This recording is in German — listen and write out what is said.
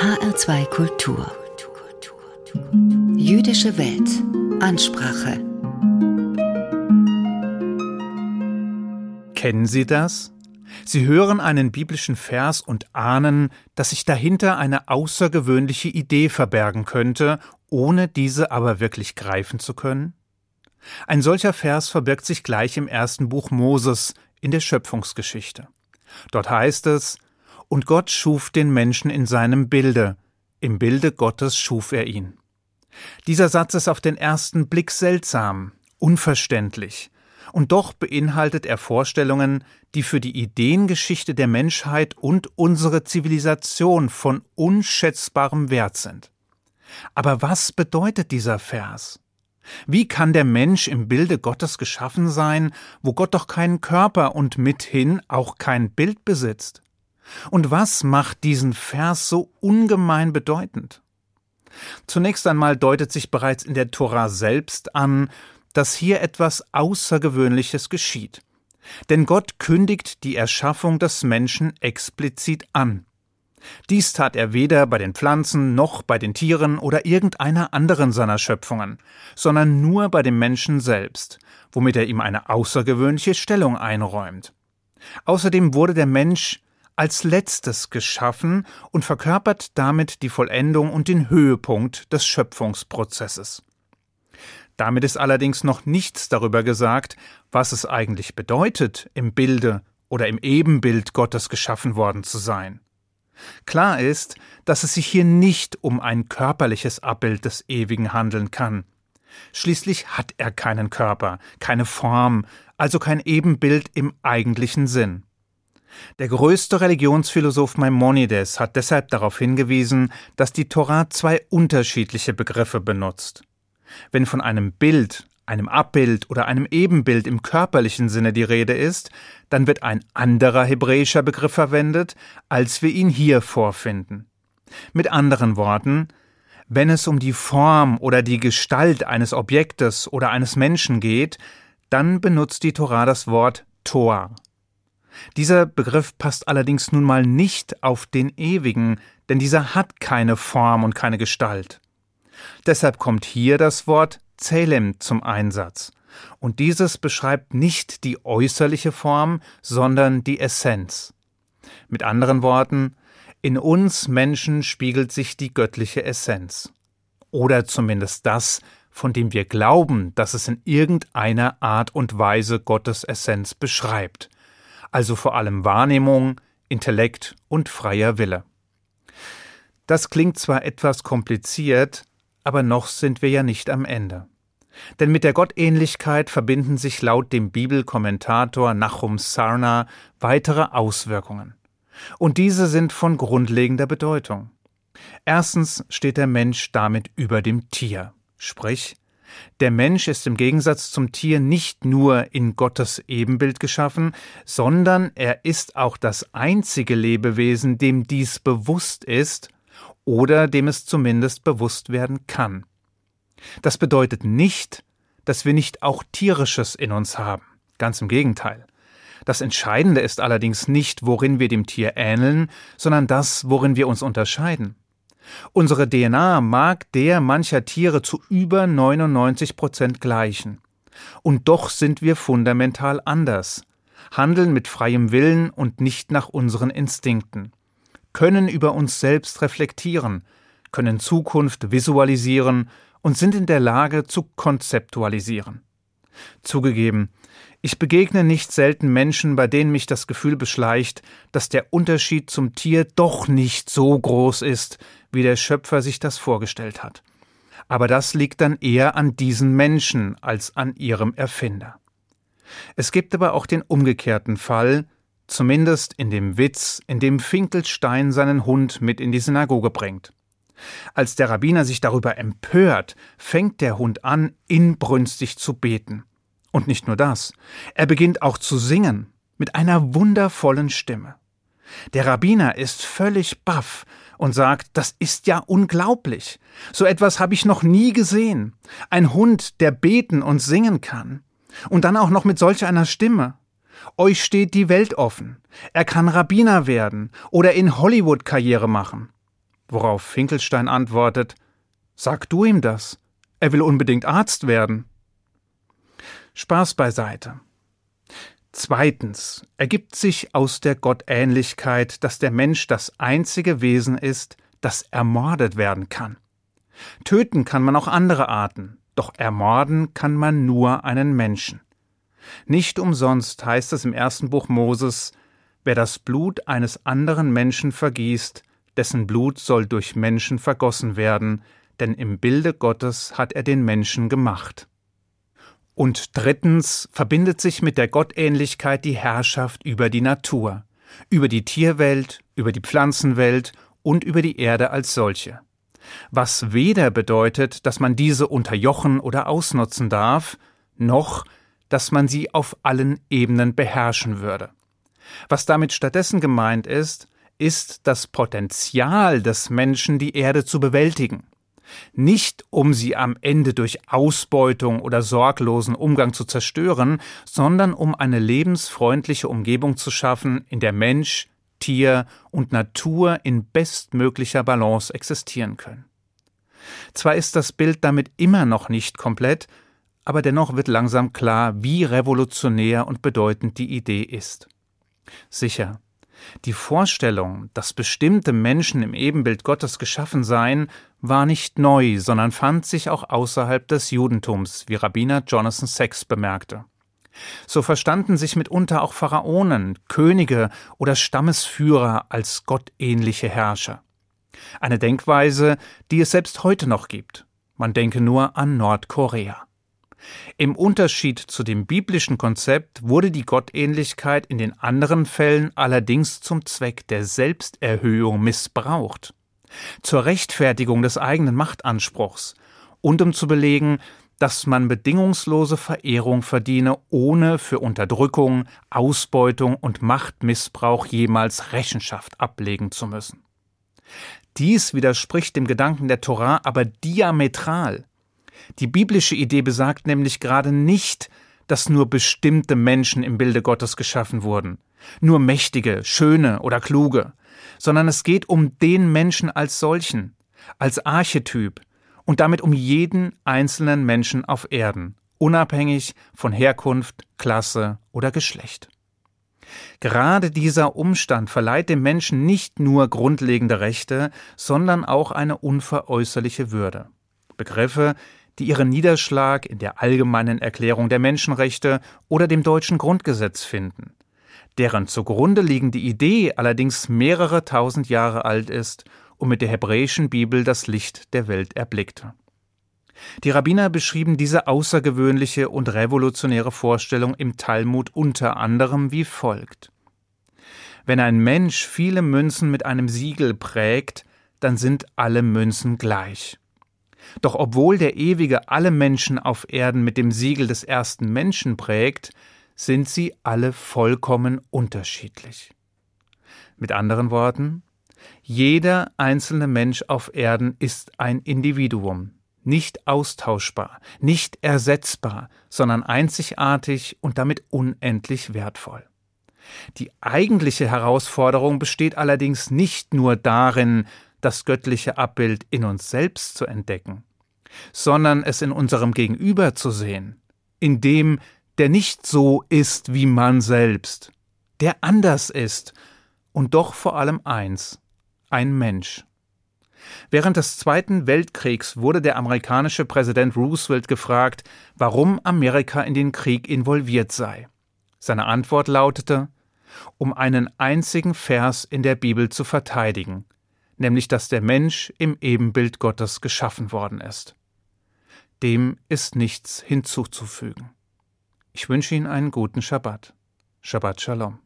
HR2 Kultur. Jüdische Welt. Ansprache. Kennen Sie das? Sie hören einen biblischen Vers und ahnen, dass sich dahinter eine außergewöhnliche Idee verbergen könnte, ohne diese aber wirklich greifen zu können? Ein solcher Vers verbirgt sich gleich im ersten Buch Moses in der Schöpfungsgeschichte. Dort heißt es, und Gott schuf den Menschen in seinem Bilde, im Bilde Gottes schuf er ihn. Dieser Satz ist auf den ersten Blick seltsam, unverständlich, und doch beinhaltet er Vorstellungen, die für die Ideengeschichte der Menschheit und unsere Zivilisation von unschätzbarem Wert sind. Aber was bedeutet dieser Vers? Wie kann der Mensch im Bilde Gottes geschaffen sein, wo Gott doch keinen Körper und mithin auch kein Bild besitzt? Und was macht diesen Vers so ungemein bedeutend? Zunächst einmal deutet sich bereits in der Tora selbst an, dass hier etwas Außergewöhnliches geschieht. Denn Gott kündigt die Erschaffung des Menschen explizit an. Dies tat er weder bei den Pflanzen noch bei den Tieren oder irgendeiner anderen seiner Schöpfungen, sondern nur bei dem Menschen selbst, womit er ihm eine außergewöhnliche Stellung einräumt. Außerdem wurde der Mensch als letztes geschaffen und verkörpert damit die Vollendung und den Höhepunkt des Schöpfungsprozesses. Damit ist allerdings noch nichts darüber gesagt, was es eigentlich bedeutet, im Bilde oder im Ebenbild Gottes geschaffen worden zu sein. Klar ist, dass es sich hier nicht um ein körperliches Abbild des Ewigen handeln kann. Schließlich hat er keinen Körper, keine Form, also kein Ebenbild im eigentlichen Sinn. Der größte Religionsphilosoph Maimonides hat deshalb darauf hingewiesen, dass die Torah zwei unterschiedliche Begriffe benutzt. Wenn von einem Bild, einem Abbild oder einem Ebenbild im körperlichen Sinne die Rede ist, dann wird ein anderer hebräischer Begriff verwendet, als wir ihn hier vorfinden. Mit anderen Worten, wenn es um die Form oder die Gestalt eines Objektes oder eines Menschen geht, dann benutzt die Torah das Wort Tor. Dieser Begriff passt allerdings nun mal nicht auf den Ewigen, denn dieser hat keine Form und keine Gestalt. Deshalb kommt hier das Wort Zelem zum Einsatz. Und dieses beschreibt nicht die äußerliche Form, sondern die Essenz. Mit anderen Worten, in uns Menschen spiegelt sich die göttliche Essenz. Oder zumindest das, von dem wir glauben, dass es in irgendeiner Art und Weise Gottes Essenz beschreibt. Also vor allem Wahrnehmung, Intellekt und freier Wille. Das klingt zwar etwas kompliziert, aber noch sind wir ja nicht am Ende. Denn mit der Gottähnlichkeit verbinden sich laut dem Bibelkommentator Nachum Sarna weitere Auswirkungen. Und diese sind von grundlegender Bedeutung. Erstens steht der Mensch damit über dem Tier, sprich, der Mensch ist im Gegensatz zum Tier nicht nur in Gottes Ebenbild geschaffen, sondern er ist auch das einzige Lebewesen, dem dies bewusst ist oder dem es zumindest bewusst werden kann. Das bedeutet nicht, dass wir nicht auch tierisches in uns haben. Ganz im Gegenteil. Das Entscheidende ist allerdings nicht, worin wir dem Tier ähneln, sondern das, worin wir uns unterscheiden. Unsere DNA mag der mancher Tiere zu über 99 Prozent gleichen. Und doch sind wir fundamental anders, handeln mit freiem Willen und nicht nach unseren Instinkten können über uns selbst reflektieren, können Zukunft visualisieren und sind in der Lage zu konzeptualisieren. Zugegeben, ich begegne nicht selten Menschen, bei denen mich das Gefühl beschleicht, dass der Unterschied zum Tier doch nicht so groß ist, wie der Schöpfer sich das vorgestellt hat. Aber das liegt dann eher an diesen Menschen als an ihrem Erfinder. Es gibt aber auch den umgekehrten Fall, zumindest in dem Witz, in dem Finkelstein seinen Hund mit in die Synagoge bringt. Als der Rabbiner sich darüber empört, fängt der Hund an, inbrünstig zu beten. Und nicht nur das, er beginnt auch zu singen, mit einer wundervollen Stimme. Der Rabbiner ist völlig baff und sagt, das ist ja unglaublich. So etwas habe ich noch nie gesehen. Ein Hund, der beten und singen kann. Und dann auch noch mit solch einer Stimme. Euch steht die Welt offen. Er kann Rabbiner werden oder in Hollywood Karriere machen. Worauf Finkelstein antwortet Sag du ihm das. Er will unbedingt Arzt werden. Spaß beiseite. Zweitens ergibt sich aus der Gottähnlichkeit, dass der Mensch das einzige Wesen ist, das ermordet werden kann. Töten kann man auch andere Arten, doch ermorden kann man nur einen Menschen. Nicht umsonst heißt es im ersten Buch Moses, wer das Blut eines anderen Menschen vergießt, dessen Blut soll durch Menschen vergossen werden, denn im Bilde Gottes hat er den Menschen gemacht. Und drittens verbindet sich mit der Gottähnlichkeit die Herrschaft über die Natur, über die Tierwelt, über die Pflanzenwelt und über die Erde als solche. Was weder bedeutet, dass man diese unterjochen oder ausnutzen darf, noch dass man sie auf allen Ebenen beherrschen würde. Was damit stattdessen gemeint ist, ist das Potenzial des Menschen, die Erde zu bewältigen. Nicht um sie am Ende durch Ausbeutung oder sorglosen Umgang zu zerstören, sondern um eine lebensfreundliche Umgebung zu schaffen, in der Mensch, Tier und Natur in bestmöglicher Balance existieren können. Zwar ist das Bild damit immer noch nicht komplett, aber dennoch wird langsam klar, wie revolutionär und bedeutend die Idee ist. Sicher, die Vorstellung, dass bestimmte Menschen im Ebenbild Gottes geschaffen seien, war nicht neu, sondern fand sich auch außerhalb des Judentums, wie Rabbiner Jonathan Sachs bemerkte. So verstanden sich mitunter auch Pharaonen, Könige oder Stammesführer als gottähnliche Herrscher. Eine Denkweise, die es selbst heute noch gibt. Man denke nur an Nordkorea. Im Unterschied zu dem biblischen Konzept wurde die Gottähnlichkeit in den anderen Fällen allerdings zum Zweck der Selbsterhöhung missbraucht, zur Rechtfertigung des eigenen Machtanspruchs und um zu belegen, dass man bedingungslose Verehrung verdiene, ohne für Unterdrückung, Ausbeutung und Machtmissbrauch jemals Rechenschaft ablegen zu müssen. Dies widerspricht dem Gedanken der Torah aber diametral. Die biblische Idee besagt nämlich gerade nicht, dass nur bestimmte Menschen im Bilde Gottes geschaffen wurden, nur mächtige, schöne oder kluge, sondern es geht um den Menschen als solchen, als Archetyp und damit um jeden einzelnen Menschen auf Erden, unabhängig von Herkunft, Klasse oder Geschlecht. Gerade dieser Umstand verleiht dem Menschen nicht nur grundlegende Rechte, sondern auch eine unveräußerliche Würde. Begriffe, die ihren Niederschlag in der allgemeinen Erklärung der Menschenrechte oder dem deutschen Grundgesetz finden, deren zugrunde liegende Idee allerdings mehrere tausend Jahre alt ist und mit der hebräischen Bibel das Licht der Welt erblickte. Die Rabbiner beschrieben diese außergewöhnliche und revolutionäre Vorstellung im Talmud unter anderem wie folgt. Wenn ein Mensch viele Münzen mit einem Siegel prägt, dann sind alle Münzen gleich. Doch obwohl der Ewige alle Menschen auf Erden mit dem Siegel des ersten Menschen prägt, sind sie alle vollkommen unterschiedlich. Mit anderen Worten, jeder einzelne Mensch auf Erden ist ein Individuum, nicht austauschbar, nicht ersetzbar, sondern einzigartig und damit unendlich wertvoll. Die eigentliche Herausforderung besteht allerdings nicht nur darin, das göttliche Abbild in uns selbst zu entdecken, sondern es in unserem Gegenüber zu sehen, in dem, der nicht so ist wie man selbst, der anders ist und doch vor allem eins, ein Mensch. Während des Zweiten Weltkriegs wurde der amerikanische Präsident Roosevelt gefragt, warum Amerika in den Krieg involviert sei. Seine Antwort lautete, um einen einzigen Vers in der Bibel zu verteidigen, nämlich dass der Mensch im Ebenbild Gottes geschaffen worden ist. Dem ist nichts hinzuzufügen. Ich wünsche Ihnen einen guten Schabbat. Shabbat Shalom.